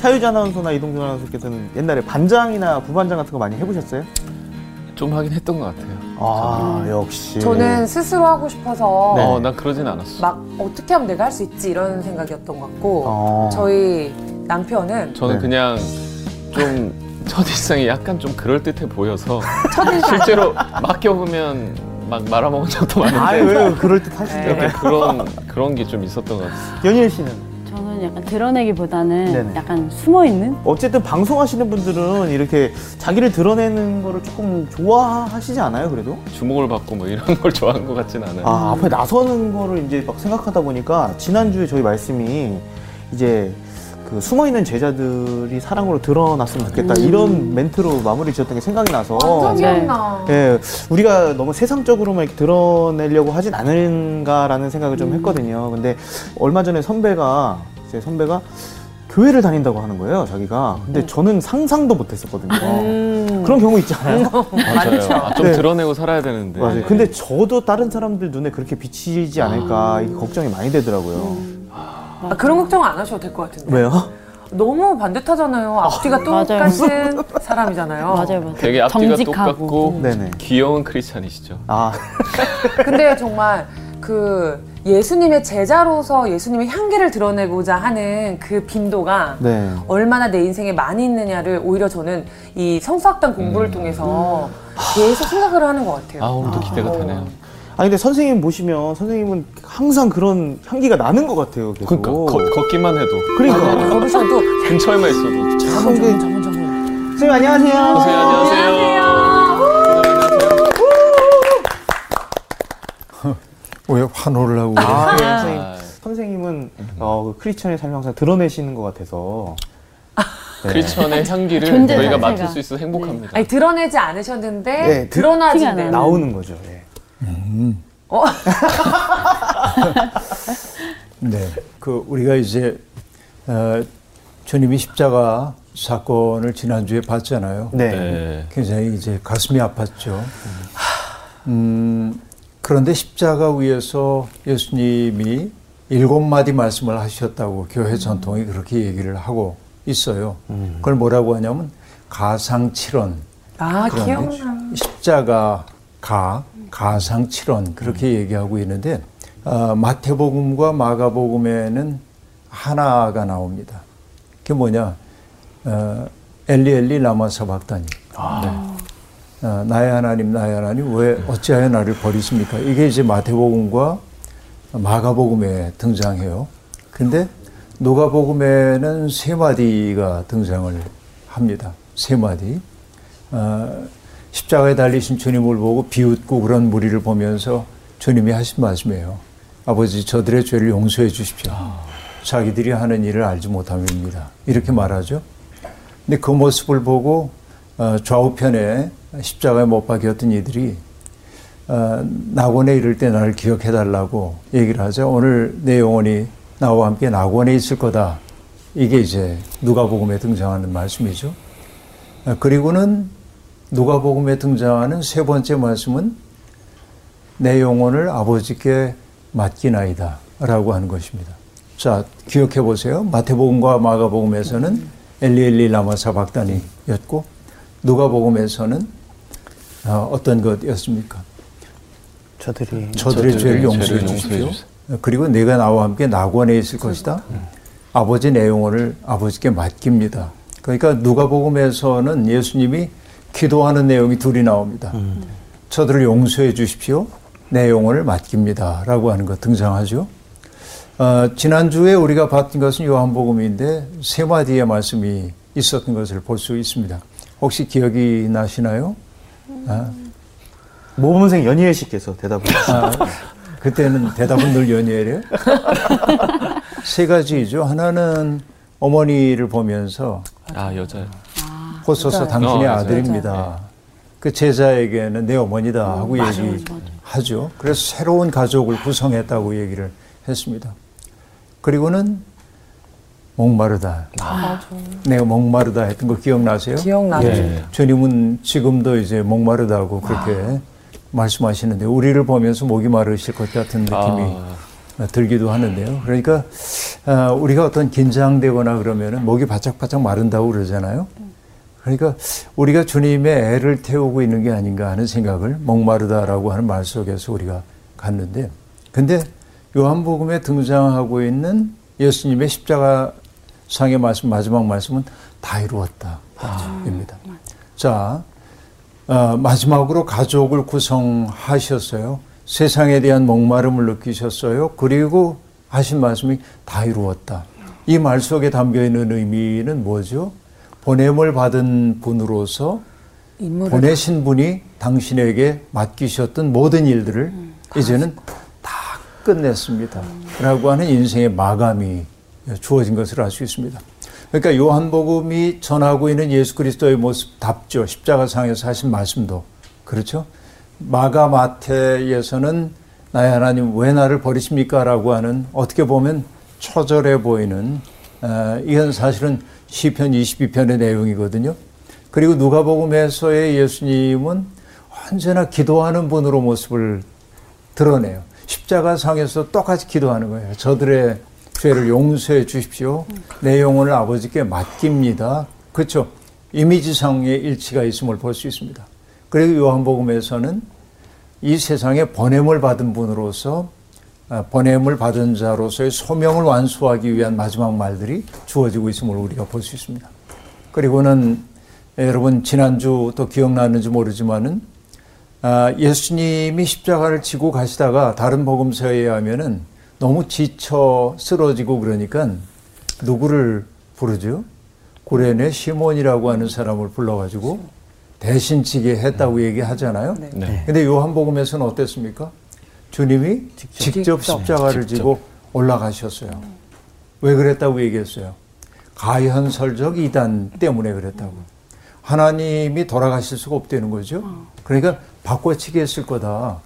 차유지 아나운서나 이동준 아나운서께서는 옛날에 반장이나 부반장 같은 거 많이 해보셨어요? 좀 하긴 했던 것 같아요. 아 역시. 저는 스스로 하고 싶어서 네. 어, 난 그러진 않았어. 막 어떻게 하면 내가 할 수 있지 이런 생각이었던 것 같고 어. 저희 남편은 저는 네. 그냥 좀 첫일상이 약간 좀 그럴 듯해 보여서 첫인상 실제로 맡겨보면 막 말아먹은 적도 많은데 아유 왜 그럴 듯 하시죠? 그런 그런 게 좀 있었던 것 같아요. 연일 씨는 저는 약간 드러내기보다는 네네. 약간 숨어 있는 어쨌든 방송하시는 분들은 이렇게 자기를 드러내는 거를 조금 좋아하시지 않아요? 그래도? 주목을 받고 뭐 이런 걸 좋아하는 것 같진 않아요. 아 앞에 나서는 거를 이제 막 생각하다 보니까 지난주에 저희 말씀이 이제 그 숨어 있는 제자들이 사랑으로 드러났으면 좋겠다 이런 멘트로 마무리 지었던 게 생각이 나서 완전 네. 기억나. 예, 우리가 너무 세상적으로만 이렇게 드러내려고 하진 않은가라는 생각을 좀 했거든요. 근데 얼마 전에 선배가 제 선배가 교회를 다닌다고 하는 거예요, 자기가. 근데 저는 상상도 못 했었거든요. 음. 그런 경우 있잖아요. 맞아요. 아, 좀 네. 드러내고 살아야 되는데. 맞아요. 근데 저도 다른 사람들 눈에 그렇게 비치지 않을까 이게 걱정이 많이 되더라고요. 아, 그런 걱정 안 하셔도 될 것 같은데. 왜요? 너무 반듯하잖아요. 앞뒤가 맞아요. 똑같은 사람이잖아요. 맞아요, 맞아요. 되게 앞뒤가 정직하고. 똑같고 네네. 귀여운 크리스찬이시죠. 아, 근데 정말 그 예수님의 제자로서 예수님의 향기를 드러내고자 하는 그 빈도가 네. 얼마나 내 인생에 많이 있느냐를 오히려 저는 이 성수학당 공부를 음. 통해서 계속 생각을 하는 것 같아요. 아 오늘도 기대가 어. 되네요. 아니 근데 선생님 보시면 선생님은 항상 그런 향기가 나는 것 같아요. 계속. 그러니까 걷, 걷기만 해도 그러니까. 걸으셔도 근처에만 있어도 참 이게- 전문 전문. 선생님 안녕하세요. 선생님 안녕하세요. 왜 환호를 하고 그래요? 아, 예, 선생님. 아, 선생님은 어, 그 크리스천의 삶을 항상 드러내시는 것 같아서. 네. 크리스천의 향기를 존재 저희가 자체가. 맡을 수 있어서 행복합니다. 아니 드러내지 않으셨는데 네, 드- 드러나지는 티가 나오는 거죠. 예. 어? 네. 그 우리가 이제 어, 주님이 십자가 사건을 지난주에 봤잖아요. 네. 네. 굉장히 이제 가슴이 아팠죠. 음, 그런데 십자가 위에서 예수님이 일곱 마디 말씀을 하셨다고 교회 전통이 그렇게 얘기를 하고 있어요. 그걸 뭐라고 하냐면 가상칠언. 아 기억나. 십자가 가 가상칠언 그렇게 얘기하고 있는데 어, 마태복음과 마가복음에는 하나가 나옵니다. 그게 뭐냐? 어, 엘리 엘리 라마 사박다니. 어, 나의 하나님 나의 하나님 왜 어찌하여 나를 버리십니까? 이게 이제 마태복음과 마가복음에 등장해요. 근데 누가복음에는 세 마디가 등장을 합니다. 세 마디. 어, 십자가에 달리신 주님을 보고 비웃고 그런 무리를 보면서 주님이 하신 말씀이에요. 아버지 저들의 죄를 용서해 주십시오. 자기들이 하는 일을 알지 못함입니다. 이렇게 말하죠. 근데 그 모습을 보고 어, 좌우편에 십자가에 못 박혔던 이들이 어, 낙원에 이를 때 나를 기억해 달라고 얘기를 하죠. 오늘 내 영혼이 나와 함께 낙원에 있을 거다. 이게 이제 누가복음에 등장하는 말씀이죠. 어, 그리고는 누가복음에 등장하는 세 번째 말씀은 내 영혼을 아버지께 맡기나이다 라고 하는 것입니다. 자, 기억해 보세요. 마태복음과 마가복음에서는 엘리엘리 라마 사 박단이였고 누가복음에서는 어, 어떤 것이었습니까? 저들이. 저들의 죄를 용서해 주십시오. 그리고 내가 나와 함께 낙원에 있을 것이다. 아버지 내 영혼을 아버지께 맡깁니다. 그러니까 누가복음에서는 예수님이 기도하는 내용이 둘이 나옵니다. 저들을 용서해 주십시오. 내 영혼을 맡깁니다라고 하는 것 등장하죠. 어, 지난주에 우리가 봤던 것은 요한복음인데 세 마디의 말씀이 있었던 것을 볼 수 있습니다. 혹시 기억이 나시나요? 아, 모범생 연희애 씨께서 대답을. 아, 그때는 대답은 늘 연예래요. 세 가지죠. 하나는 어머니를 보면서 아 여자요. 호소서 맞아요. 당신의 어. 아들입니다. 그 제자에게는 내 어머니다 하고 얘기하죠. 그래서 새로운 가족을 구성했다고 얘기를 했습니다. 그리고는 목마르다. 내가 목마르다 했던 거 기억나세요? 기억나죠. 예. 주님은 지금도 이제 목마르다고 그렇게 말씀하시는데 우리를 보면서 목이 마르실 것 같은 느낌이 아, 들기도 하는데요. 그러니까 아, 우리가 어떤 긴장되거나 그러면은 목이 바짝바짝 마른다고 그러잖아요. 그러니까 우리가 주님의 애를 태우고 있는 게 아닌가 하는 생각을 목마르다라고 하는 말 속에서 우리가 갔는데 근데 요한복음에 등장하고 있는 예수님의 십자가 상의 말씀 마지막 말씀은 다 이루었다입니다. 자 어, 마지막으로 가족을 구성하셨어요. 세상에 대한 목마름을 느끼셨어요. 그리고 하신 말씀이 다 이루었다. 이 말 속에 담겨 있는 의미는 뭐죠? 보냄을 받은 분으로서 보내신 분이 당신에게 맡기셨던 모든 일들을 이제는 다 끝냈습니다. 라고 하는 인생의 마감이 주어진 것을 알 수 있습니다. 그러니까 요한복음이 전하고 있는 예수 그리스도의 모습답죠. 십자가상에서 하신 말씀도. 그렇죠? 마가 마태에서는 나의 하나님 왜 나를 버리십니까? 라고 하는 어떻게 보면 처절해 보이는 어, 이건 사실은 시편 22편의 내용이거든요. 그리고 누가복음에서의 예수님은 언제나 기도하는 분으로 모습을 드러내요. 십자가 상에서 똑같이 기도하는 거예요. 저들의 죄를 용서해 주십시오. 내 영혼을 아버지께 맡깁니다. 그렇죠. 이미지상의 일치가 있음을 볼 수 있습니다. 그리고 요한복음에서는 이 세상에 번냄을 받은 분으로서 아, 번냄을 받은 자로서의 소명을 완수하기 위한 마지막 말들이 주어지고 있음을 우리가 볼 수 있습니다. 그리고는 여러분 지난주 또 기억나는지 모르지만은 아, 예수님이 십자가를 지고 가시다가 다른 복음서에 의하면은 너무 지쳐 쓰러지고 그러니까 누구를 부르죠? 고레네 시몬이라고 하는 사람을 불러가지고 대신 지게 했다고 얘기하잖아요. 네. 네. 근데 요한복음에서는 어땠습니까? 주님이 직접, 직접. 십자가를 직접. 지고 올라가셨어요. 왜 그랬다고 얘기했어요? 가현설적 이단 때문에 그랬다고. 하나님이 돌아가실 수가 없다는 거죠. 그러니까 바꿔치기 했을 거다.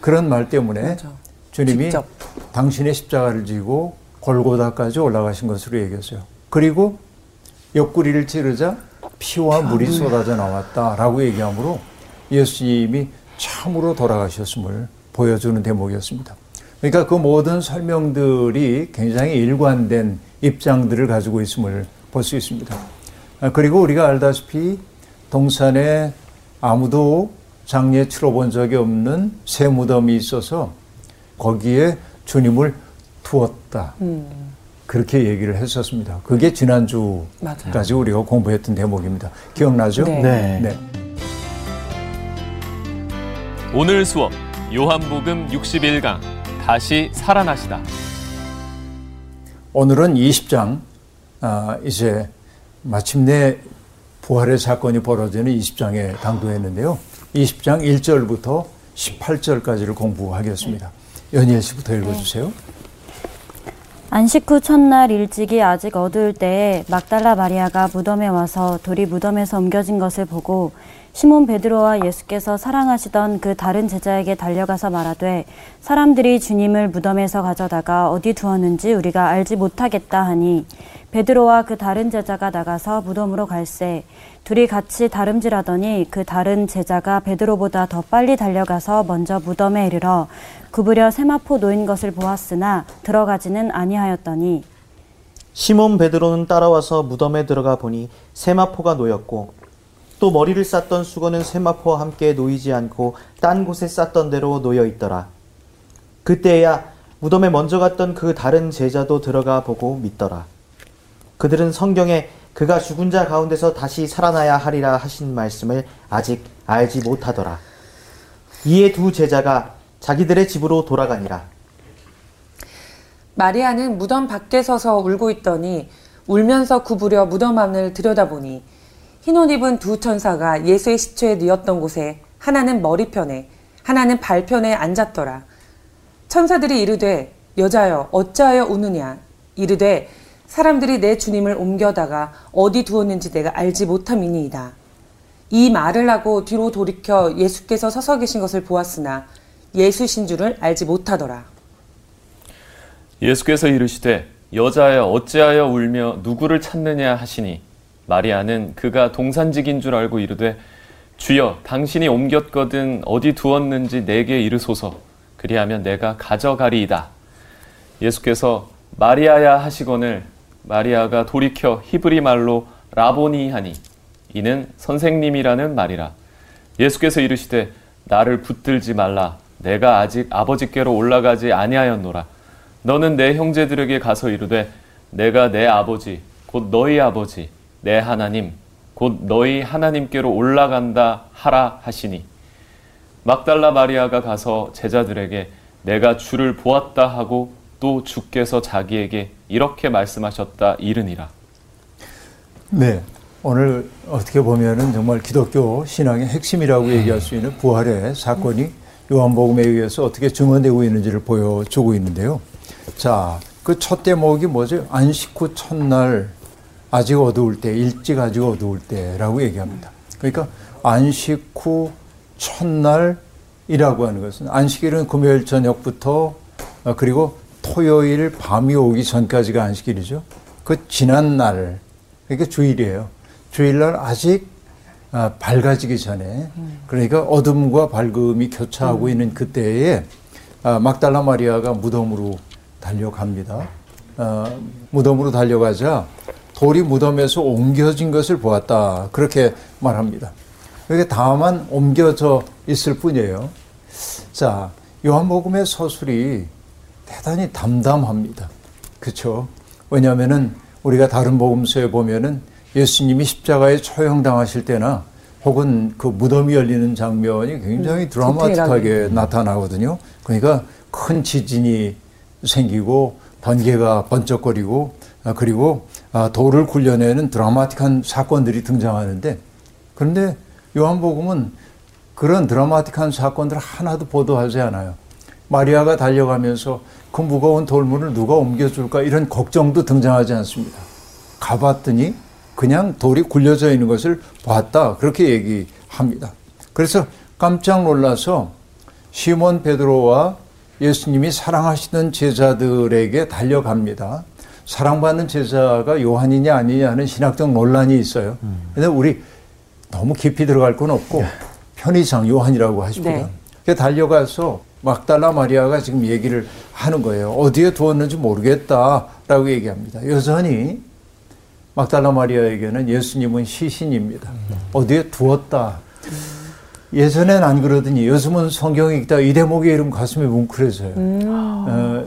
그런 말 때문에 맞아. 주님이 직접. 당신의 십자가를 지고 골고다까지 올라가신 것으로 얘기했어요. 그리고 옆구리를 찌르자 피와 물이 쏟아져 나왔다라고 얘기하므로 예수님이 참으로 돌아가셨음을 보여주는 대목이었습니다. 그러니까 그 모든 설명들이 굉장히 일관된 입장들을 가지고 있음을 볼 수 있습니다. 아, 그리고 우리가 알다시피 동산에 아무도 장례 치러본 적이 없는 새 무덤이 있어서 거기에 주님을 두었다. 그렇게 얘기를 했었습니다. 그게 지난주까지 우리가 공부했던 대목입니다. 기억나죠? 네. 네. 오늘 수업 요한복음 61강 다시 살아나시다. 오늘은 20장, 아, 이제 마침내 부활의 사건이 벌어지는 20장에 당도했는데요. 20장 1절부터 18절까지를 공부하겠습니다. 연희엘 씨부터 읽어주세요. 안식 후 첫날 일찍이 아직 어두울 때에 막달라 마리아가 무덤에 와서 돌이 무덤에서 옮겨진 것을 보고 시몬 베드로와 예수께서 사랑하시던 그 다른 제자에게 달려가서 말하되 사람들이 주님을 무덤에서 가져다가 어디 두었는지 우리가 알지 못하겠다 하니 베드로와 그 다른 제자가 나가서 무덤으로 갈새 둘이 같이 다름질하더니 그 다른 제자가 베드로보다 더 빨리 달려가서 먼저 무덤에 이르러 구부려 세마포 놓인 것을 보았으나 들어가지는 아니하였더니 시몬 베드로는 따라와서 무덤에 들어가 보니 세마포가 놓였고 또 머리를 쌌던 수건은 세마포와 함께 놓이지 않고 딴 곳에 쌌던 대로 놓여 있더라. 그때야 무덤에 먼저 갔던 그 다른 제자도 들어가 보고 믿더라. 그들은 성경에 그가 죽은 자 가운데서 다시 살아나야 하리라 하신 말씀을 아직 알지 못하더라. 이에 두 제자가 자기들의 집으로 돌아가니라. 마리아는 무덤 밖에 서서 울고 있더니 울면서 구부려 무덤 안을 들여다보니 흰옷 입은 두 천사가 예수의 시체에 뉘었던 곳에 하나는 머리편에 하나는 발편에 앉았더라. 천사들이 이르되 여자여 어찌하여 우느냐 이르되 사람들이 내 주님을 옮겨다가 어디 두었는지 내가 알지 못함이니이다. 이 말을 하고 뒤로 돌이켜 예수께서 서서 계신 것을 보았으나 예수신 줄을 알지 못하더라. 예수께서 이르시되 여자여 어찌하여 울며 누구를 찾느냐 하시니 마리아는 그가 동산직인 줄 알고 이르되 주여 당신이 옮겼거든 어디 두었는지 내게 이르소서. 그리하면 내가 가져가리이다. 예수께서 마리아야 하시거늘 마리아가 돌이켜 히브리 말로 라보니 하니 이는 선생님이라는 말이라. 예수께서 이르시되 나를 붙들지 말라. 내가 아직 아버지께로 올라가지 아니하였노라. 너는 내 형제들에게 가서 이르되 내가 내 아버지 곧 너희 아버지 내 하나님 곧 너희 하나님께로 올라간다 하라 하시니 막달라 마리아가 가서 제자들에게 내가 주를 보았다 하고 또 주께서 자기에게 이렇게 말씀하셨다 이르니라. 네. 오늘 어떻게 보면은 정말 기독교 신앙의 핵심이라고 얘기할 수 있는 부활의 사건이 요한복음에 의해서 어떻게 증언되고 있는지를 보여주고 있는데요. 자, 그 첫 대목이 뭐죠? 안식 후 첫날 아직 어두울 때, 일찍 아직 어두울 때라고 얘기합니다. 그러니까 안식 후 첫날이라고 하는 것은 안식일은 금요일 저녁부터 어, 그리고 토요일 밤이 오기 전까지가 안식일이죠. 그 지난 날, 그러니까 주일이에요. 주일날 아직 아, 밝아지기 전에, 그러니까 어둠과 밝음이 교차하고 있는 그때에 아, 막달라 마리아가 무덤으로 달려갑니다. 아, 무덤으로 달려가자 돌이 무덤에서 옮겨진 것을 보았다. 그렇게 말합니다. 그러니까 다만 옮겨져 있을 뿐이에요. 자, 요한복음의 서술이 대단히 담담합니다. 그렇죠? 왜냐하면은 우리가 다른 복음서에 보면은 예수님이 십자가에 처형당하실 때나 혹은 그 무덤이 열리는 장면이 굉장히 음, 드라마틱하게 나타나거든요. 그러니까 큰 지진이 생기고 번개가 번쩍거리고 아, 그리고 아, 돌을 굴려내는 드라마틱한 사건들이 등장하는데 그런데 요한복음은 그런 드라마틱한 사건들 하나도 보도하지 않아요. 마리아가 달려가면서 그 무거운 돌문을 누가 옮겨줄까 이런 걱정도 등장하지 않습니다. 가봤더니 그냥 돌이 굴려져 있는 것을 봤다. 그렇게 얘기합니다. 그래서 깜짝 놀라서 시몬 베드로와 예수님이 사랑하시던 제자들에게 달려갑니다. 사랑받는 제자가 요한이냐 아니냐 하는 신학적 논란이 있어요. 근데 우리 너무 깊이 들어갈 건 없고 편의상 요한이라고 하십니다. 네. 달려가서 막달라 마리아가 지금 얘기를 하는 거예요. 어디에 두었는지 모르겠다라고 얘기합니다. 여전히 막달라 마리아에게는 예수님은 시신입니다. 어디에 두었다. 예전엔 안 그러더니 요즘은 성경 읽다 이 대목에 이름 가슴이 뭉클해져요. 어,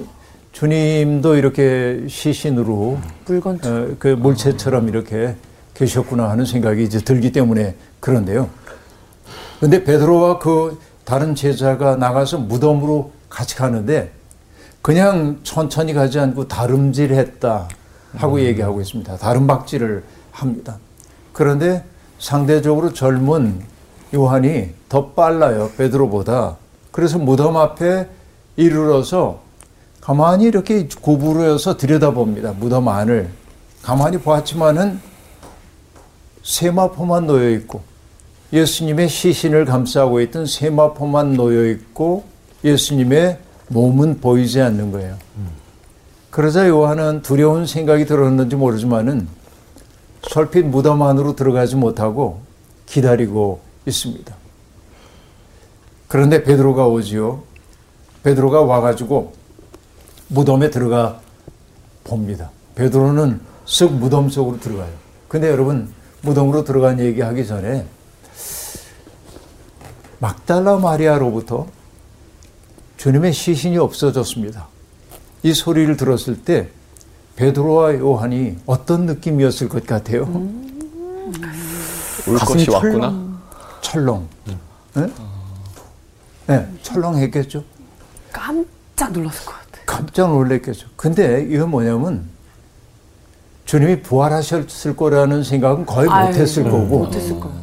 주님도 이렇게 시신으로 물건 어, 그 물체처럼 이렇게 계셨구나 하는 생각이 이제 들기 때문에 그런데요. 근데 베드로와 그 다른 제자가 나가서 무덤으로 같이 가는데 그냥 천천히 가지 않고 다름질했다 하고 얘기하고 있습니다. 다름박질을 합니다. 그런데 상대적으로 젊은 요한이 더 빨라요. 베드로보다. 그래서 무덤 앞에 이르러서 가만히 이렇게 구부러서 들여다봅니다. 무덤 안을. 가만히 보았지만은 세마포만 놓여 있고 예수님의 시신을 감싸고 있던 세마포만 놓여 있고 예수님의 몸은 보이지 않는 거예요. 그러자 요한은 두려운 생각이 들었는지 모르지만은 설핏 무덤 안으로 들어가지 못하고 기다리고 있습니다. 그런데 베드로가 오지요. 베드로가 와가지고 무덤에 들어가 봅니다. 베드로는 쓱 무덤 속으로 들어가요. 근데 여러분 무덤으로 들어간 얘기하기 전에 막달라 마리아로부터 주님의 시신이 없어졌습니다. 이 소리를 들었을 때 베드로와 요한이 어떤 느낌이었을 것 같아요? 올 가슴이 것이 왔구나. 철렁. 네? 네, 철렁했겠죠. 깜짝 놀랐을 것 같아. 깜짝 놀랐겠죠. 근데 이건 뭐냐면 주님이 부활하셨을 거라는 생각은 거의 못했을 음, 거고. 못했을 거예요.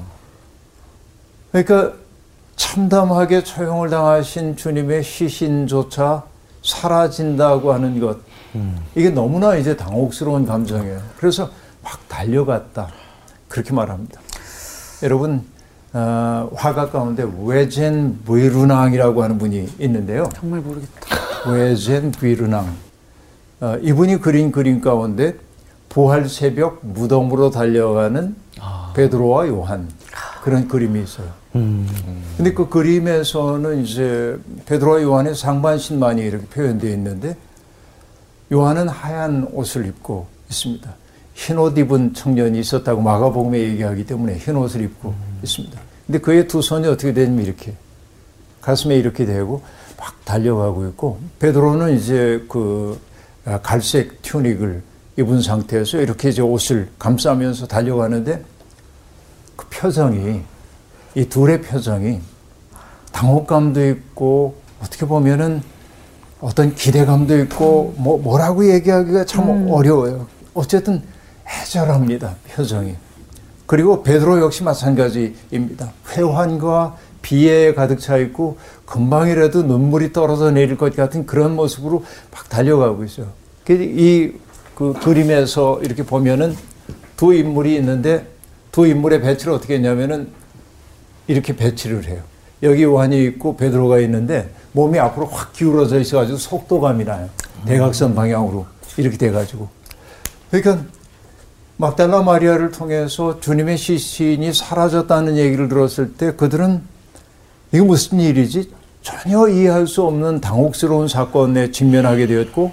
그러니까 참담하게 처형을 당하신 주님의 시신조차 사라진다고 하는 것. 이게 너무나 이제 당혹스러운 감정이에요. 그래서 막 달려갔다. 그렇게 말합니다. 여러분, 어, 화가 가운데 외젠 브이루낭이라고 하는 분이 있는데요. 정말 모르겠다. 외젠 브이루낭. 어, 이분이 그린 그림 가운데 부활 새벽 무덤으로 달려가는 베드로와 요한 그런 그림이 있어요. 근데 그 그림에서는 이제 베드로와 요한의 상반신만이 이렇게 표현되어 있는데 요한은 하얀 옷을 입고 있습니다. 흰 옷 입은 청년이 있었다고 마가복음에 얘기하기 때문에 흰 옷을 입고 있습니다. 근데 그의 두 손이 어떻게 되냐면 이렇게 가슴에 이렇게 대고 막 달려가고 있고 베드로는 이제 그 아, 갈색 튜닉을 입은 상태에서 이렇게 이제 옷을 감싸면서 달려가는데 그 표정이 이 둘의 표정이 당혹감도 있고 어떻게 보면은 어떤 기대감도 있고 뭐 뭐라고 얘기하기가 참 어려워요. 어쨌든 애절합니다. 표정이. 그리고 베드로 역시 마찬가지입니다. 회환과 비애에 가득 차 있고 금방이라도 눈물이 떨어져 내릴 것 같은 그런 모습으로 막 달려가고 있어요. 이 그 그림에서 이렇게 보면은 두 인물이 있는데 두 인물의 배치를 어떻게 했냐면은 이렇게 배치를 해요. 여기 요한이 있고 베드로가 있는데 몸이 앞으로 확 기울어져 있어가지고 속도감이 나요. 대각선 방향으로 이렇게 돼가지고. 그러니까 막달라 마리아를 통해서 주님의 시신이 사라졌다는 얘기를 들었을 때 그들은 이게 무슨 일이지? 전혀 이해할 수 없는 당혹스러운 사건에 직면하게 되었고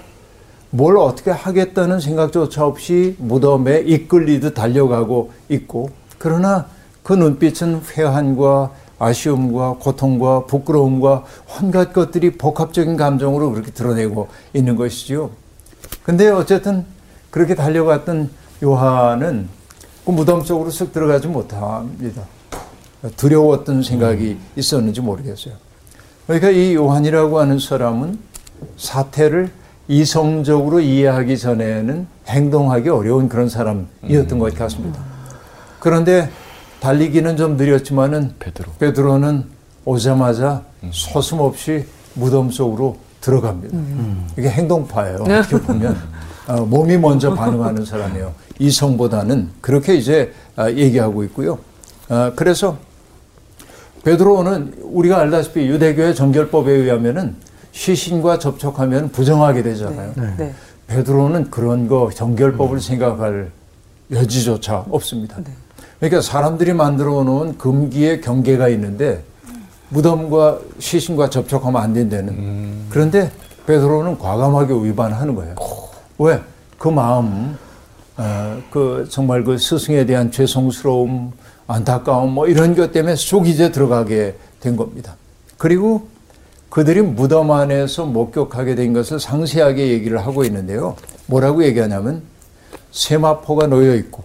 뭘 어떻게 하겠다는 생각조차 없이 무덤에 이끌리듯 달려가고 있고 그러나 그 눈빛은 회한과 아쉬움과 고통과 부끄러움과 온갖 것들이 복합적인 감정으로 그렇게 드러내고 있는 것이지요. 근데 어쨌든 그렇게 달려갔던 요한은 그 무덤 속으로 쓱 들어가지 못합니다. 두려웠던 생각이 있었는지 모르겠어요. 그러니까 이 요한이라고 하는 사람은 사태를 이성적으로 이해하기 전에는 행동하기 어려운 그런 사람이었던 것 같습니다. 그런데 달리기는 좀 느렸지만은 베드로. 베드로는 오자마자 서슴없이 무덤 속으로 들어갑니다. 이게 행동파예요. 어떻게 보면 어, 몸이 먼저 반응하는 사람이에요. 이성보다는 그렇게 이제 아, 얘기하고 있고요. 아, 그래서 베드로는 우리가 알다시피 유대교의 정결법에 의하면은 시신과 접촉하면 부정하게 되잖아요. 네. 베드로는 그런 거 정결법을 생각할 여지조차 없습니다. 네. 그러니까 사람들이 만들어 놓은 금기의 경계가 있는데 무덤과 시신과 접촉하면 안 된다는. 그런데 베드로는 과감하게 위반하는 거예요. 왜? 그 마음, 어, 그 정말 그 스승에 대한 죄송스러움, 안타까움 뭐 이런 것 때문에 쏙 이제 들어가게 된 겁니다. 그리고 그들이 무덤 안에서 목격하게 된 것을 상세하게 얘기를 하고 있는데요. 뭐라고 얘기하냐면 세마포가 놓여 있고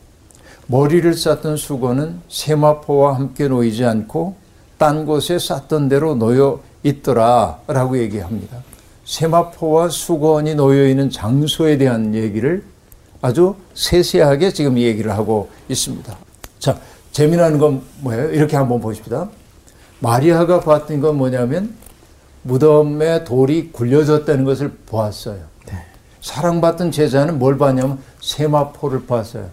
머리를 쌌던 수건은 세마포와 함께 놓이지 않고 딴 곳에 쌌던 대로 놓여 있더라라고 얘기합니다. 세마포와 수건이 놓여 있는 장소에 대한 얘기를 아주 세세하게 지금 얘기를 하고 있습니다. 자, 재미난 건 뭐예요? 이렇게 한번 보십시다. 마리아가 봤던 건 뭐냐면 무덤에 돌이 굴려졌다는 것을 보았어요. 사랑받던 제자는 뭘 봤냐면 세마포를 봤어요.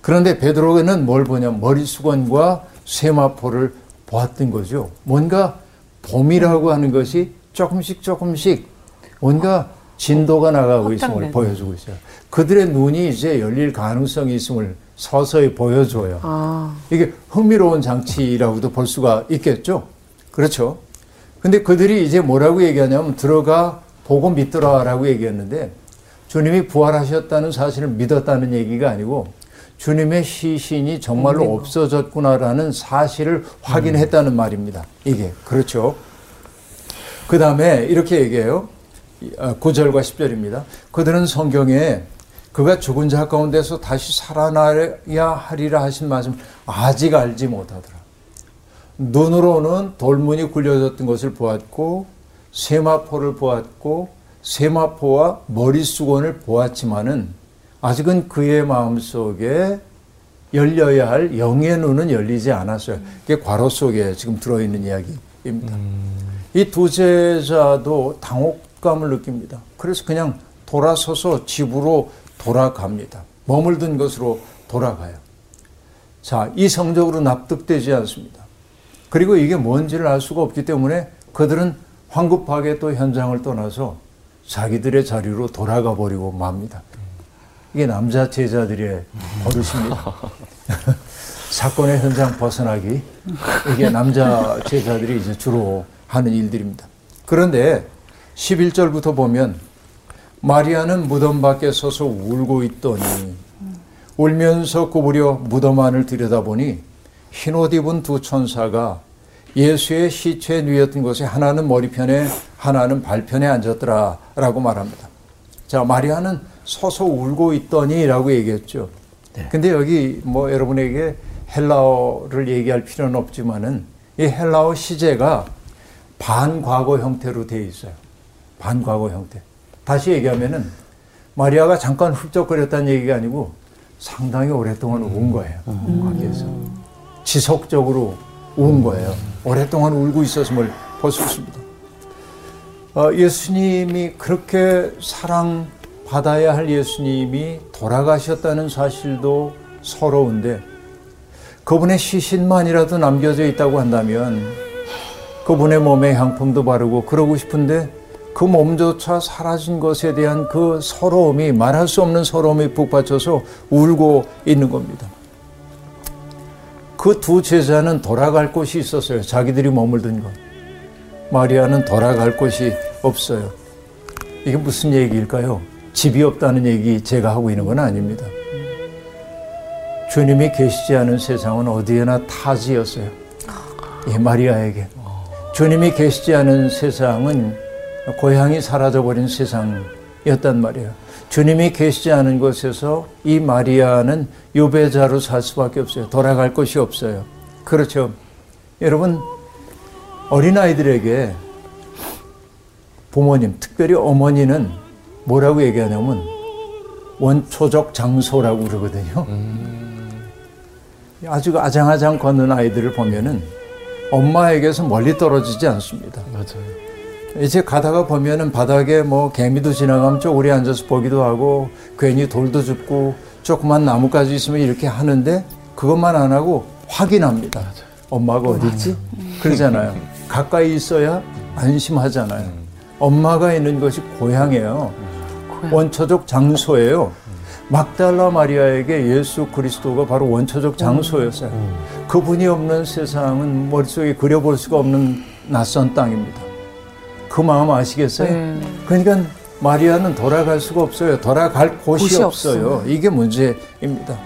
그런데 베드로는 뭘 보냐면 머리수건과 세마포를 보았던 거죠. 뭔가 봄이라고 하는 것이 조금씩 조금씩 뭔가 진도가 나가고 있음을. 보여주고 있어요. 그들의 눈이 이제 열릴 가능성이 있음을 서서히 보여줘요. 아, 이게 흥미로운 장치라고도 볼 수가 있겠죠. 그렇죠. 근데 그들이 이제 뭐라고 얘기하냐면 들어가 보고 믿더라라고 얘기했는데 주님이 부활하셨다는 사실을 믿었다는 얘기가 아니고 주님의 시신이 정말로 없어졌구나라는 사실을 확인했다는 말입니다. 이게 그렇죠. 그 다음에 이렇게 얘기해요. 9절과 10절입니다. 그들은 성경에 그가 죽은 자 가운데서 다시 살아나야 하리라 하신 말씀 아직 알지 못하더라. 눈으로는 돌문이 굴려졌던 것을 보았고 세마포를 보았고 세마포와 머리수건을 보았지만은 아직은 그의 마음속에 열려야 할 영의 눈은 열리지 않았어요. 그게 괄호 속에 지금 들어있는 이야기입니다. 이두 제자도 당혹감을 느낍니다. 그래서 그냥 돌아서서 집으로 돌아갑니다. 머물던 것으로 돌아가요. 자, 이성적으로 납득되지 않습니다. 그리고 이게 뭔지를 알 수가 없기 때문에 그들은 황급하게 또 현장을 떠나서 자기들의 자리로 돌아가 버리고 맙니다. 이게 남자 제자들의 버릇입니다. 사건의 현장 벗어나기. 이게 남자 제자들이 이제 주로 하는 일들입니다. 그런데 11절부터 보면 마리아는 무덤 밖에 서서 울고 있더니 울면서 구부려 무덤 안을 들여다보니 흰 옷 입은 두 천사가 예수의 시체에 누였던 곳에 하나는 머리편에 하나는 발편에 앉았더라 라고 말합니다. 자, 마리아는 서서 울고 있더니 라고 얘기했죠. 근데 여기 뭐 여러분에게 헬라어를 얘기할 필요는 없지만은 이 헬라어 시제가 반과거 형태로 되어 있어요. 반과거 형태. 다시 얘기하면은 마리아가 잠깐 훌쩍거렸다는 얘기가 아니고 상당히 오랫동안 운 거예요. 거기에서. 지속적으로 운 거예요. 오랫동안 울고 있었음을 볼 수 있습니다. 어, 예수님이 그렇게 사랑 받아야 할 예수님이 돌아가셨다는 사실도 서러운데 그분의 시신만이라도 남겨져 있다고 한다면 그분의 몸에 향품도 바르고 그러고 싶은데 그 몸조차 사라진 것에 대한 그 서러움이 말할 수 없는 서러움이 북받쳐서 울고 있는 겁니다. 그 두 제자는 돌아갈 곳이 있었어요. 자기들이 머물던 곳. 마리아는 돌아갈 곳이 없어요. 이게 무슨 얘기일까요? 집이 없다는 얘기 제가 하고 있는 건 아닙니다. 주님이 계시지 않은 세상은 어디에나 타지였어요. 이 마리아에게. 주님이 계시지 않은 세상은 고향이 사라져버린 세상이었단 말이에요. 주님이 계시지 않은 곳에서 이 마리아는 유배자로 살 수밖에 없어요. 돌아갈 곳이 없어요. 그렇죠. 여러분, 어린아이들에게 부모님, 특별히 어머니는 뭐라고 얘기하냐면 원초적 장소라고 그러거든요. 아주 아장아장 걷는 아이들을 보면은 엄마에게서 멀리 떨어지지 않습니다. 맞아요. 이제 가다가 보면은 바닥에 뭐 개미도 지나가면 쪼그리 앉아서 보기도 하고 괜히 돌도 줍고 조그만 나뭇가지 있으면 이렇게 하는데 그것만 안 하고 확인합니다. 엄마가 어디 있지? 그러잖아요. 가까이 있어야 안심하잖아요. 엄마가 있는 것이 고향이에요. 원초적 장소예요. 막달라 마리아에게 예수 그리스도가 바로 원초적 장소였어요. 그분이 없는 세상은 머릿속에 그려볼 수가 없는 낯선 땅입니다. 그 마음 아시겠어요? 네. 그러니까 마리아는 돌아갈 수가 없어요. 돌아갈 곳이, 곳이 없어요. 없어요. 이게 문제입니다.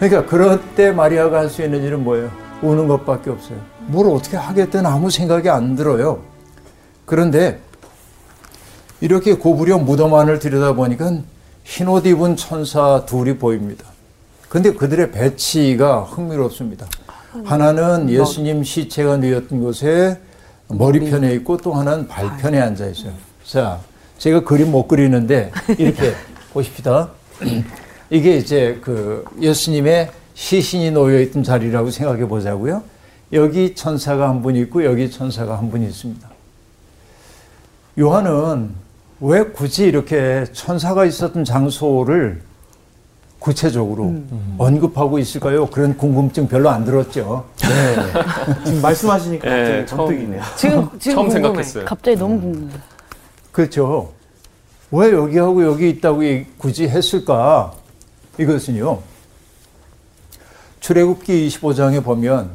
그러니까 그럴 때 마리아가 할 수 있는 일은 뭐예요? 우는 것밖에 없어요. 뭘 어떻게 하겠다는 아무 생각이 안 들어요. 그런데 이렇게 고부려 무덤 안을 들여다보니까 흰옷 입은 천사 둘이 보입니다. 근데 그들의 배치가 흥미롭습니다. 하나는 예수님 시체가 누였던 곳에 머리 편에 있고 또 하나는 발 편에 앉아 있어요. 자, 제가 그림 못 그리는데 이렇게 보십시다. 이게 이제 그 예수님의 시신이 놓여 있던 자리라고 생각해 보자고요. 여기 천사가 한 분 있고 여기 천사가 한 분 있습니다. 요한은 왜 굳이 이렇게 천사가 있었던 장소를 구체적으로 언급하고 있을까요? 그런 궁금증 별로 안 들었죠. 네. 지금 말씀하시니까 네, 갑자기 처음- 번뜩이네요. 지금 지금 처음 궁금해. 생각했어요. 갑자기 너무 궁금해. 그렇죠. 왜 여기하고 여기 있다고 굳이 했을까? 이것은요. 출애굽기 25장에 보면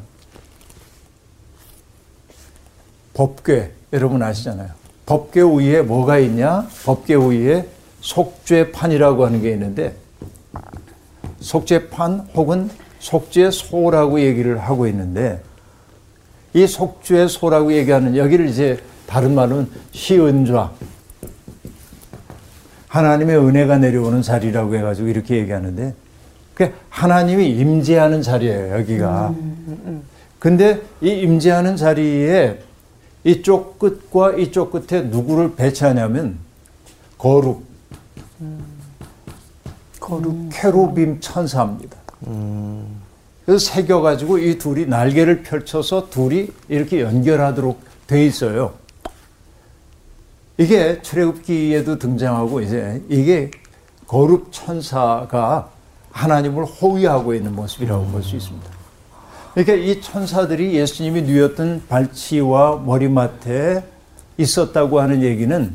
법궤 여러분 아시잖아요. 법궤 위에 뭐가 있냐? 법궤 위에 속죄판이라고 하는 게 있는데 속죄판 혹은 속죄소라고 얘기를 하고 있는데 이 속죄소라고 얘기하는 여기를 이제 다른 말로는 시은좌. 하나님의 은혜가 내려오는 자리라고 해가지고 이렇게 얘기하는데 그 하나님이 임재하는 자리예요 여기가. 근데 이 임재하는 자리에 이쪽 끝과 이쪽 끝에 누구를 배치하냐면 거룩, 거룩 캐로빔 천사입니다. 그래서 새겨 가지고 이 둘이 날개를 펼쳐서 둘이 이렇게 연결하도록 돼 있어요. 이게 출애굽기에도 등장하고 이제 이게 거룩 천사가 하나님을 호위하고 있는 모습이라고 볼수 있습니다. 그러니까 이 천사들이 예수님이 누였던 발치와 머리맡에 있었다고 하는 얘기는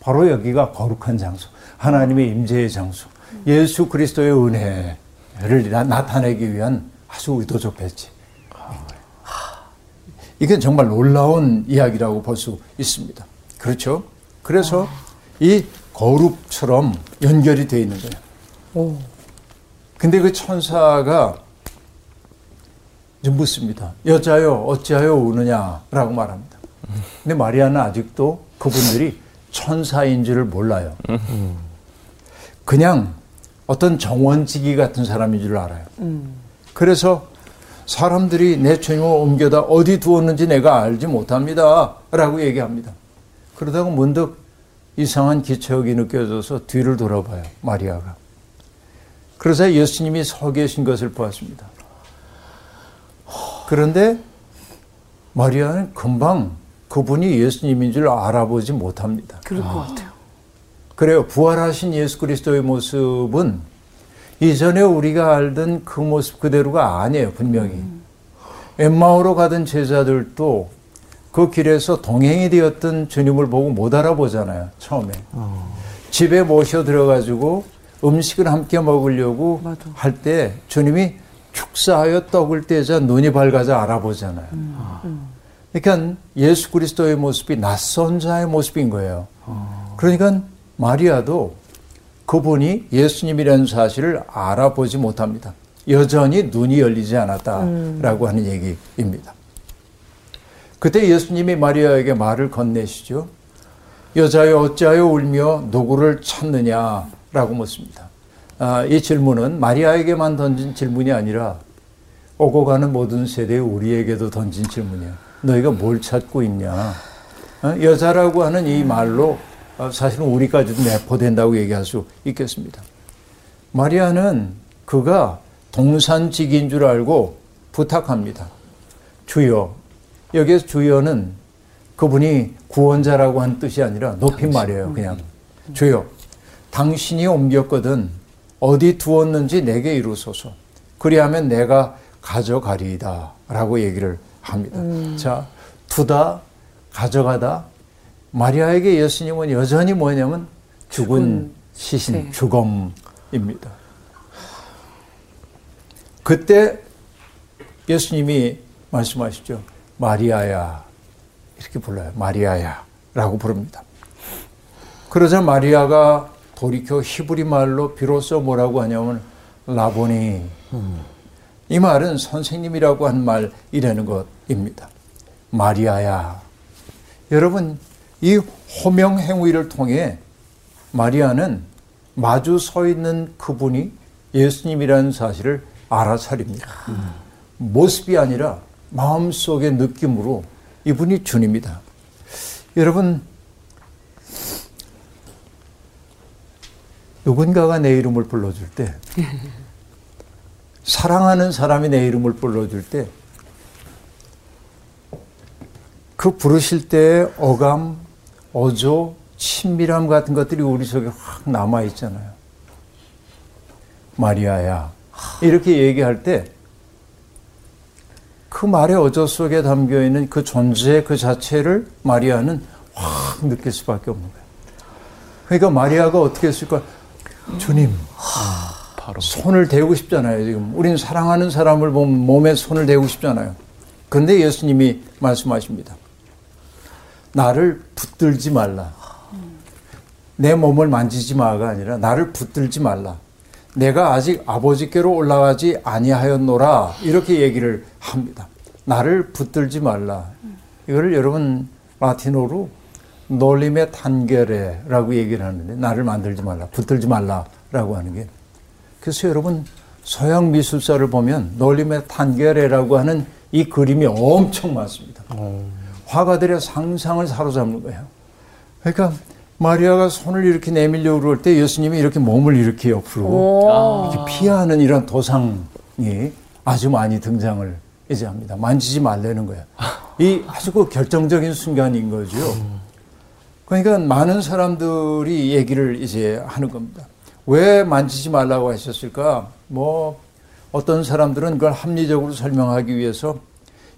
바로 여기가 거룩한 장소, 하나님의 임재의 장소, 예수 그리스도의 은혜를 나- 나타내기 위한 아주 의도적 배치. 이건 정말 놀라운 이야기라고 볼 수 있습니다. 그렇죠? 그래서 이 거룩처럼 연결이 돼 있는 거예요. 근데 그 천사가 묻습니다. 여자여 어찌하여 우느냐라고 말합니다. 근데 마리아는 아직도 그분들이 천사인 줄을 몰라요. 그냥 어떤 정원지기 같은 사람인 줄 알아요. 그래서 사람들이 내 주님을 옮겨다 어디 두었는지 내가 알지 못합니다. 라고 얘기합니다. 그러다가 문득 이상한 기척이 느껴져서 뒤를 돌아봐요. 마리아가. 그래서 예수님이 서 계신 것을 보았습니다. 그런데 마리아는 금방 그분이 예수님인 줄 알아보지 못합니다. 그럴 것 같아요. 그래요. 부활하신 예수 그리스도의 모습은 이전에 우리가 알던 그 모습 그대로가 아니에요, 분명히. 엠마오로 가던 제자들도 그 길에서 동행이 되었던 주님을 보고 못 알아보잖아요, 처음에. 집에 모셔 들어가지고 음식을 함께 먹으려고 맞아. 할때 주님이 축사하여 떡을 떼자 눈이 밝아져 알아보잖아요. 그러니까 예수 그리스도의 모습이 낯선 자의 모습인 거예요. 그러니까 마리아도 그분이 예수님이라는 사실을 알아보지 못합니다. 여전히 눈이 열리지 않았다라고 하는 얘기입니다. 그때 예수님이 마리아에게 말을 건네시죠. 여자여 어찌하여 울며 누구를 찾느냐라고 묻습니다. 아, 이 질문은 마리아에게만 던진 질문이 아니라 오고 가는 모든 세대에 우리에게도 던진 질문이야. 너희가 뭘 찾고 있냐? 어? 여자라고 하는 이 말로 어, 사실은 우리까지도 내포된다고 얘기할 수 있겠습니다. 마리아는 그가 동산직인 줄 알고 부탁합니다. 주여. 여기에서 주여는 그분이 구원자라고 한 뜻이 아니라 높임말이에요. 그냥. 주여. 당신이 옮겼거든 어디 두었는지 내게 이루소서. 그리하면 내가 가져가리이다. 라고 얘기를 합니다. 자, 두다, 가져가다. 마리아에게 예수님은 여전히 뭐냐면 죽은 시신, 네. 죽음입니다. 그때 예수님이 말씀하시죠. 마리아야. 이렇게 불러요. 마리아야. 라고 부릅니다. 그러자 마리아가 돌이켜 히브리 말로 비로소 뭐라고 하냐면 라보니. 이 말은 선생님이라고 한 말이라는 것입니다. 마리아야. 여러분, 이 호명 행위를 통해 마리아는 마주 서 있는 그분이 예수님이라는 사실을 알아차립니다. 모습이 아니라 마음속의 느낌으로 이분이 주님이다. 여러분, 누군가가 내 이름을 불러줄 때, 사랑하는 사람이 내 이름을 불러줄 때, 그 부르실 때의 어감, 어조, 친밀함 같은 것들이 우리 속에 확 남아 있잖아요. 마리아야. 이렇게 얘기할 때, 그 말의 어조 속에 담겨 있는 그 존재 그 자체를 마리아는 확 느낄 수밖에 없는 거예요. 그러니까 마리아가 어떻게 했을까? 주님, 바로 손을 대고 싶잖아요, 지금. 우리는 사랑하는 사람을 보면 몸에 손을 대고 싶잖아요. 그런데 예수님이 말씀하십니다. 나를 붙들지 말라. 내 몸을 만지지 마가 아니라 나를 붙들지 말라. 내가 아직 아버지께로 올라가지 아니하였노라. 이렇게 얘기를 합니다. 나를 붙들지 말라. 이거를 여러분 라틴어로 놀림의 단결에라고 얘기를 하는데 나를 만들지 말라. 붙들지 말라라고 하는 게 그래서 여러분 서양 미술사를 보면 놀림의 단결에라고 하는 이 그림이 엄청 많습니다. 화가들의 상상을 사로잡는 거예요. 그러니까 마리아가 손을 이렇게 내밀려고 그럴 때 예수님이 이렇게 몸을 이렇게 옆으로 이렇게 피하는 이런 도상이 아주 많이 등장을 이제 합니다. 만지지 말라는 거예요. 이 아주 그 결정적인 순간인 거죠. 그러니까 많은 사람들이 얘기를 이제 하는 겁니다. 왜 만지지 말라고 하셨을까? 뭐 어떤 사람들은 그걸 합리적으로 설명하기 위해서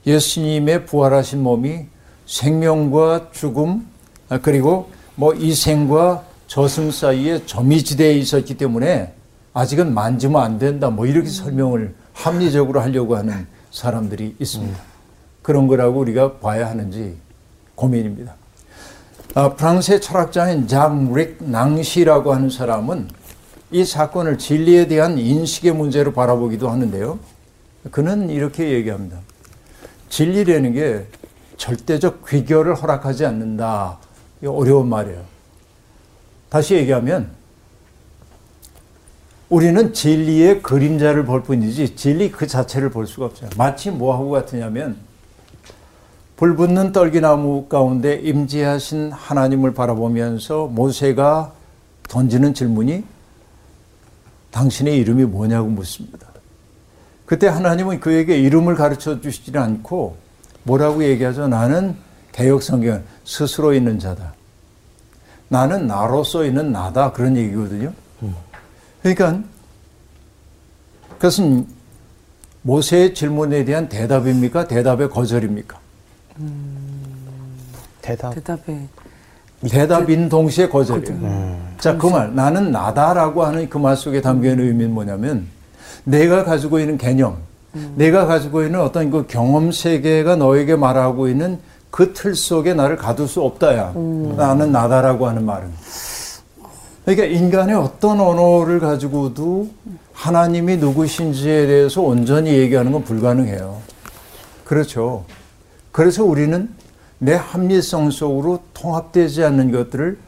예수님의 부활하신 몸이 생명과 죽음 아, 그리고 뭐 이 생과 저승 사이에 점이지대에 있었기 때문에 아직은 만지면 안 된다. 뭐 이렇게 설명을 합리적으로 하려고 하는 사람들이 있습니다. 그런 거라고 우리가 봐야 하는지 고민입니다. 아, 프랑스의 철학자인 장릭 낭시라고 하는 사람은 이 사건을 진리에 대한 인식의 문제로 바라보기도 하는데요. 그는 이렇게 얘기합니다. 진리라는 게 절대적 귀결을 허락하지 않는다. 이 어려운 말이에요. 다시 얘기하면 우리는 진리의 그림자를 볼 뿐이지 진리 그 자체를 볼 수가 없어요. 마치 뭐하고 같으냐면 불붙는 떨기나무 가운데 임재하신 하나님을 바라보면서 모세가 던지는 질문이 당신의 이름이 뭐냐고 묻습니다. 그때 하나님은 그에게 이름을 가르쳐 주시지 않고 뭐라고 얘기하죠? 나는 개혁성경 스스로 있는 자다. 나는 나로서 있는 나다. 그런 얘기거든요. 그러니까 그것은 모세의 질문에 대한 대답입니까? 대답의 거절입니까? 대답. 대답에 대답인 동시에 거절이에요. 자, 그 말, 나는 나다라고 하는 그 말 속에 담겨 있는 의미는 뭐냐면, 내가 가지고 있는 개념, 내가 가지고 있는 어떤 그 경험 세계가 너에게 말하고 있는 그 틀 속에 나를 가둘 수 없다야. 나는 나다라고 하는 말은. 그러니까 인간의 어떤 언어를 가지고도 하나님이 누구신지에 대해서 온전히 얘기하는 건 불가능해요. 그렇죠. 그래서 우리는 내 합리성 속으로 통합되지 않는 것들을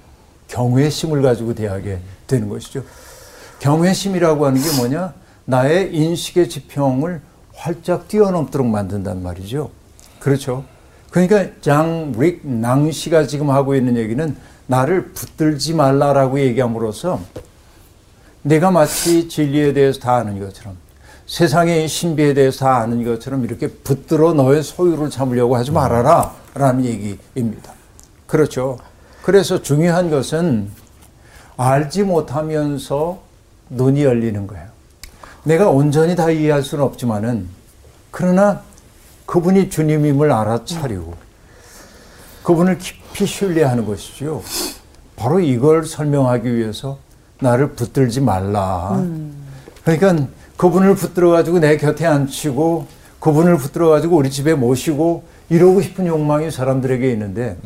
경외심을 가지고 대하게 되는 것이죠. 경외심이라고 하는 게 뭐냐? 나의 인식의 지평을 활짝 뛰어넘도록 만든단 말이죠. 그렇죠. 그러니까 장릭 낭시가 지금 하고 있는 얘기는 나를 붙들지 말라라고 얘기함으로써 내가 마치 진리에 대해서 다 아는 것처럼 세상의 신비에 대해서 다 아는 것처럼 이렇게 붙들어 너의 소유를 삼으려고 하지 말아라 라는 얘기입니다. 그렇죠. 그래서 중요한 것은 알지 못하면서 눈이 열리는 거예요. 내가 온전히 다 이해할 수는 없지만은 그러나 그분이 주님임을 알아차리고 그분을 깊이 신뢰하는 것이죠. 바로 이걸 설명하기 위해서 나를 붙들지 말라. 그러니까 그분을 붙들어 가지고 내 곁에 앉히고 그분을 붙들어 가지고 우리 집에 모시고 이러고 싶은 욕망이 사람들에게 있는데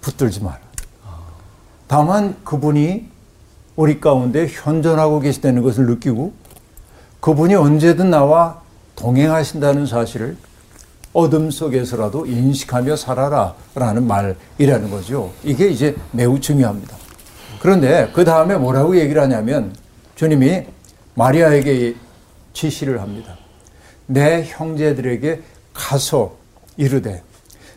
붙들지 마라. 다만 그분이 우리 가운데 현존하고 계시다는 것을 느끼고 그분이 언제든 나와 동행하신다는 사실을 어둠 속에서라도 인식하며 살아라 라는 말이라는 거죠. 이게 이제 매우 중요합니다. 그런데 그 다음에 뭐라고 얘기를 하냐면 주님이 마리아에게 지시를 합니다. 내 형제들에게 가서 이르되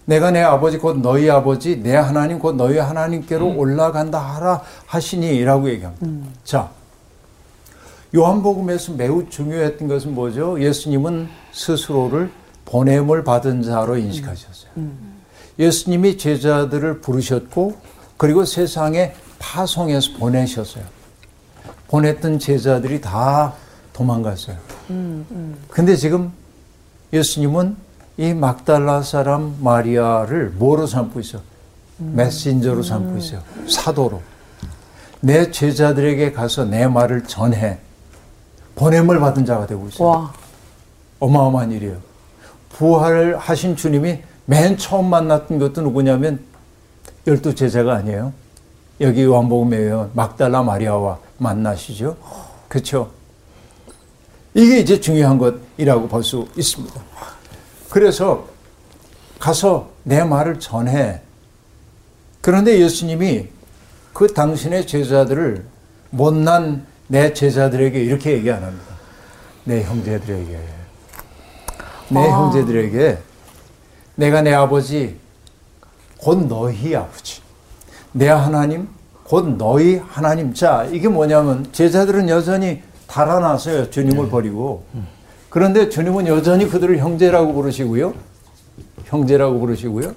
내가 내 아버지 곧 너희 아버지 내 하나님 곧 너희 하나님께로 올라간다 하라 하시니라고 얘기합니다. 자 요한복음에서 매우 중요했던 것은 뭐죠? 예수님은 스스로를 보냄을 받은 자로 인식하셨어요. 예수님이 제자들을 부르셨고 그리고 세상에 파송해서 보내셨어요. 보냈던 제자들이 다 도망갔어요. 근데 지금 예수님은 이 막달라 사람 마리아를 뭐로 삼고 있어? 메신저로 삼고 있어요. 사도로. 내 제자들에게 가서 내 말을 전해. 보냄을 받은 자가 되고 있어요. 와 어마어마한 일이에요. 부활을 하신 주님이 맨 처음 만났던 것도 누구냐면 열두 제자가 아니에요. 여기 요한복음에 의하면 막달라 마리아와 만나시죠. 그렇죠? 이게 이제 중요한 것이라고 볼 수 있습니다. 그래서 가서 내 말을 전해. 그런데 예수님이 그 당신의 제자들을 못난 내 제자들에게 이렇게 얘기 안 합니다. 내 형제들에게. 내 형제들에게 내가 내 아버지 곧 너희 아버지. 내 하나님 곧 너희 하나님. 자 이게 뭐냐면 제자들은 여전히 달아나서요 주님을 버리고. 그런데 주님은 여전히 그들을 형제라고 부르시고요. 형제라고 부르시고요.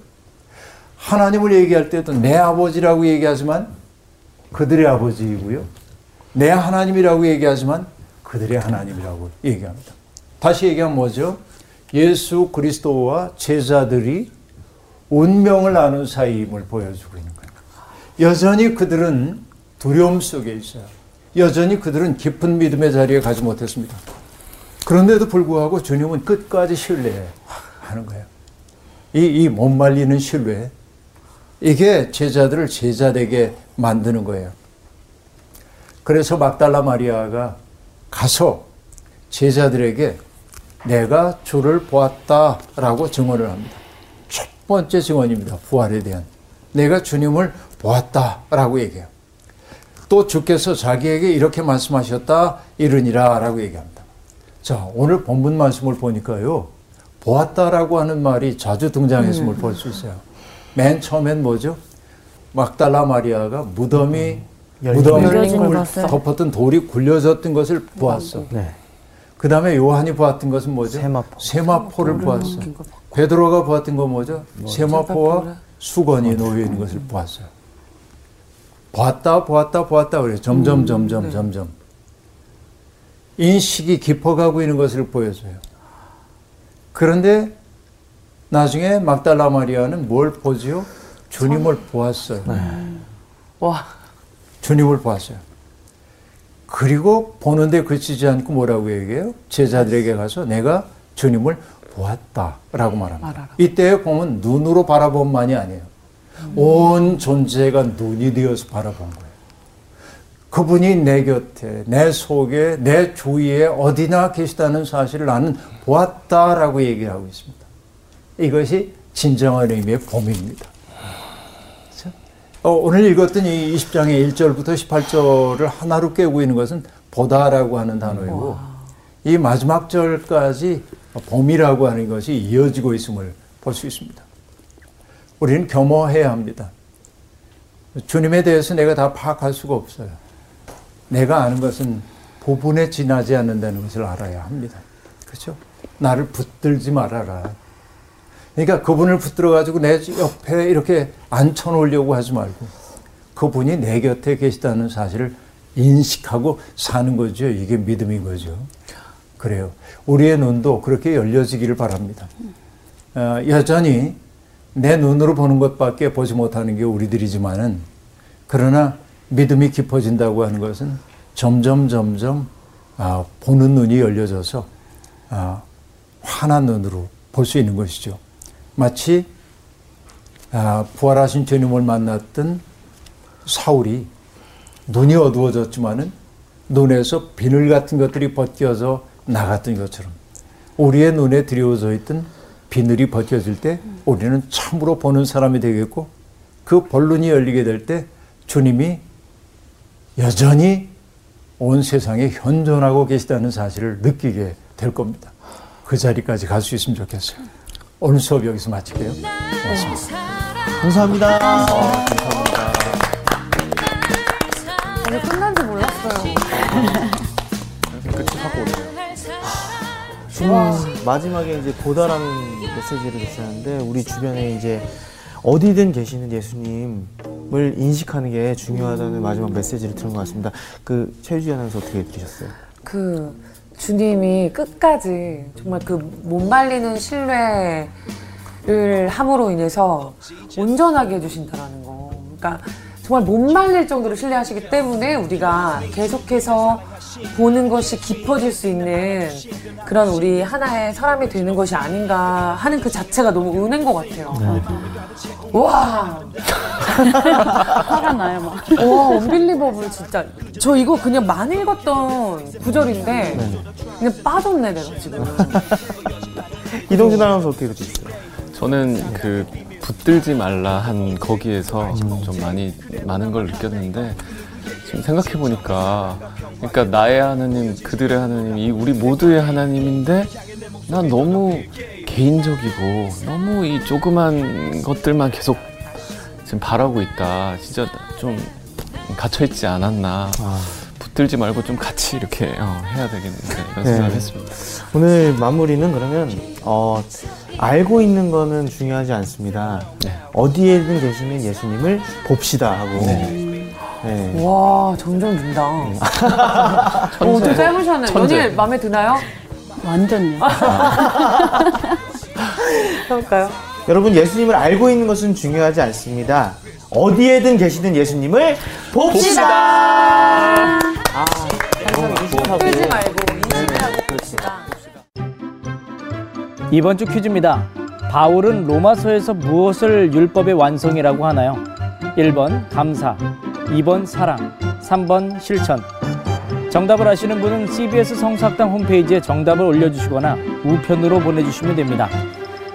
하나님을 얘기할 때도 내 아버지라고 얘기하지만 그들의 아버지이고요 내 하나님이라고 얘기하지만 그들의 하나님이라고 얘기합니다 다시 얘기하면 뭐죠? 예수 그리스도와 제자들이 운명을 나눈 사이임을 보여주고 있는 거예요. 여전히 그들은 두려움 속에 있어요. 여전히 그들은 깊은 믿음의 자리에 가지 못했습니다. 그런데도 불구하고 주님은 끝까지 신뢰하는 거예요. 이, 이 못 말리는 신뢰. 이게 제자들을 제자되게 만드는 거예요. 그래서 막달라 마리아가 가서 제자들에게 내가 주를 보았다라고 증언을 합니다. 첫 번째 증언입니다. 부활에 대한. 내가 주님을 보았다라고 얘기해요. 또 주께서 자기에게 이렇게 말씀하셨다 이르니라라고 얘기합니다. 자, 오늘 본문 말씀을 보니까요. 보았다라고 하는 말이 자주 등장했음을 볼 수 있어요. 맨 처음엔 뭐죠? 막달라 마리아가 무덤이 열린 무덤을. 덮었던 돌이 굴려졌던 것을 보았어. 네. 그 다음에 요한이 보았던 것은 뭐죠? 세마포. 세마포를 보았어. 베드로가 보았던 건 뭐죠? 세마포와 수건이 놓여 있는 것을 보았어요. 보았다, 보았다, 보았다 그래요. 점점, 점점, 점점. 인식이 깊어가고 있는 것을 보여줘요. 그런데 나중에 막달라 마리아는 뭘 보지요? 주님을 보았어요. 와, 주님을 보았어요. 그리고 보는데 그치지 않고 뭐라고 얘기해요? 제자들에게 가서 내가 주님을 보았다라고 말합니다. 말하라. 이때 보면 눈으로 바라본만이 아니에요. 온 존재가 눈이 되어서 바라본 거예요. 그분이 내 곁에, 내 속에, 내 주위에 어디나 계시다는 사실을 나는 보았다라고 얘기하고 있습니다. 이것이 진정한 의미의 봄입니다. 어, 오늘 읽었던 이 20장의 1절부터 18절을 하나로 깨고 있는 것은 보다라고 하는 단어이고 이 마지막 절까지 봄이라고 하는 것이 이어지고 있음을 볼 수 있습니다. 우리는 겸허해야 합니다. 주님에 대해서 내가 다 파악할 수가 없어요. 내가 아는 것은 부분에 지나지 않는다는 것을 알아야 합니다. 그렇죠? 나를 붙들지 말아라. 그러니까 그분을 붙들어 가지고 내 옆에 이렇게 앉혀 놓으려고 하지 말고 그분이 내 곁에 계시다는 사실을 인식하고 사는 거죠. 이게 믿음인 거죠. 그래요. 우리의 눈도 그렇게 열려지기를 바랍니다. 어, 여전히 내 눈으로 보는 것밖에 보지 못하는 게 우리들이지만은 그러나 믿음이 깊어진다고 하는 것은 점점 점점 아, 보는 눈이 열려져서 아, 환한 눈으로 볼 수 있는 것이죠. 마치 아, 부활하신 주님을 만났던 사울이 눈이 어두워졌지만은 눈에서 비늘 같은 것들이 벗겨져 나갔던 것처럼 우리의 눈에 드리워져 있던 비늘이 벗겨질 때 우리는 참으로 보는 사람이 되겠고 그 본론이 열리게 될 때 주님이 여전히 온 세상에 현존하고 계시다는 사실을 느끼게 될 겁니다. 그 자리까지 갈 수 있으면 좋겠어요. 오늘 수업 여기서 마칠게요. 고맙습니다. 감사합니다. 아니 끝난지 몰랐어요. 끝이 확 오네요. 음, 마지막에 이제 보다라는 메시지를 주셨는데 우리 주변에 이제 어디든 계시는 예수님을 인식하는 게 중요하다는 마지막 메시지를 들은 것 같습니다. 그 최유지 아나운서 어떻게 들으셨어요? 그 주님이 끝까지 정말 그 못 말리는 신뢰를 함으로 인해서 온전하게 해주신다라는 거. 그러니까 정말 못 말릴 정도로 신뢰하시기 때문에 우리가 계속해서 보는 것이 깊어질 수 있는 그런 우리 하나의 사람이 되는 것이 아닌가 하는 그 자체가 너무 은혜인 것 같아요. 와, 화가 나요, 막. 와, 언빌리버블 진짜. 저 이거 그냥 많이 읽었던 구절인데 그냥 빠졌네 내가 지금. 이동준 아나운서 어떻게 들으셨어요? 저는 그 붙들지 말라 한 거기에서 좀 많이 많은 걸 느꼈는데 지금 생각해 보니까 그러니까 나의 하나님, 그들의 하나님, 이 우리 모두의 하나님인데 난 너무 개인적이고 너무 이 조그만 것들만 계속 지금 바라고 있다. 진짜 좀 갇혀 있지 않았나. 붙들지 말고 좀 같이 이렇게 어, 해야 되겠는데 이런 네. 생각을 했습니다. 오늘 마무리는 그러면 어, 알고 있는 거는 중요하지 않습니다. 네. 어디에든 계시는 예수님을 봅시다 하고. 네. 와, 점점 는다. 어, 어떻게 짧으셨네. 천재. 연일 마음에 드나요? 완전요. 해볼까요? 여러분 예수님을 알고 있는 것은 중요하지 않습니다. 어디에든 계시는 예수님을 봅시다. 아, 항상 인식하고. 끌지 말고 인식하고 봅시다. 이번 주 퀴즈입니다. 바울은 로마서에서 무엇을 율법의 완성이라고 하나요? 1번 감사, 2번 사랑, 3번 실천. 정답을 아시는 분은 CBS 성사학당 홈페이지에 정답을 올려주시거나 우편으로 보내주시면 됩니다.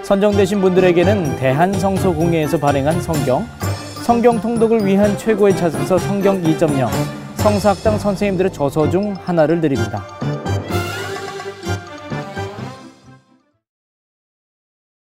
선정되신 분들에게는 대한성서공회에서 발행한 성경, 성경 통독을 위한 최고의 찾아서 성경 2.0, 성사학당 선생님들의 저서 중 하나를 드립니다.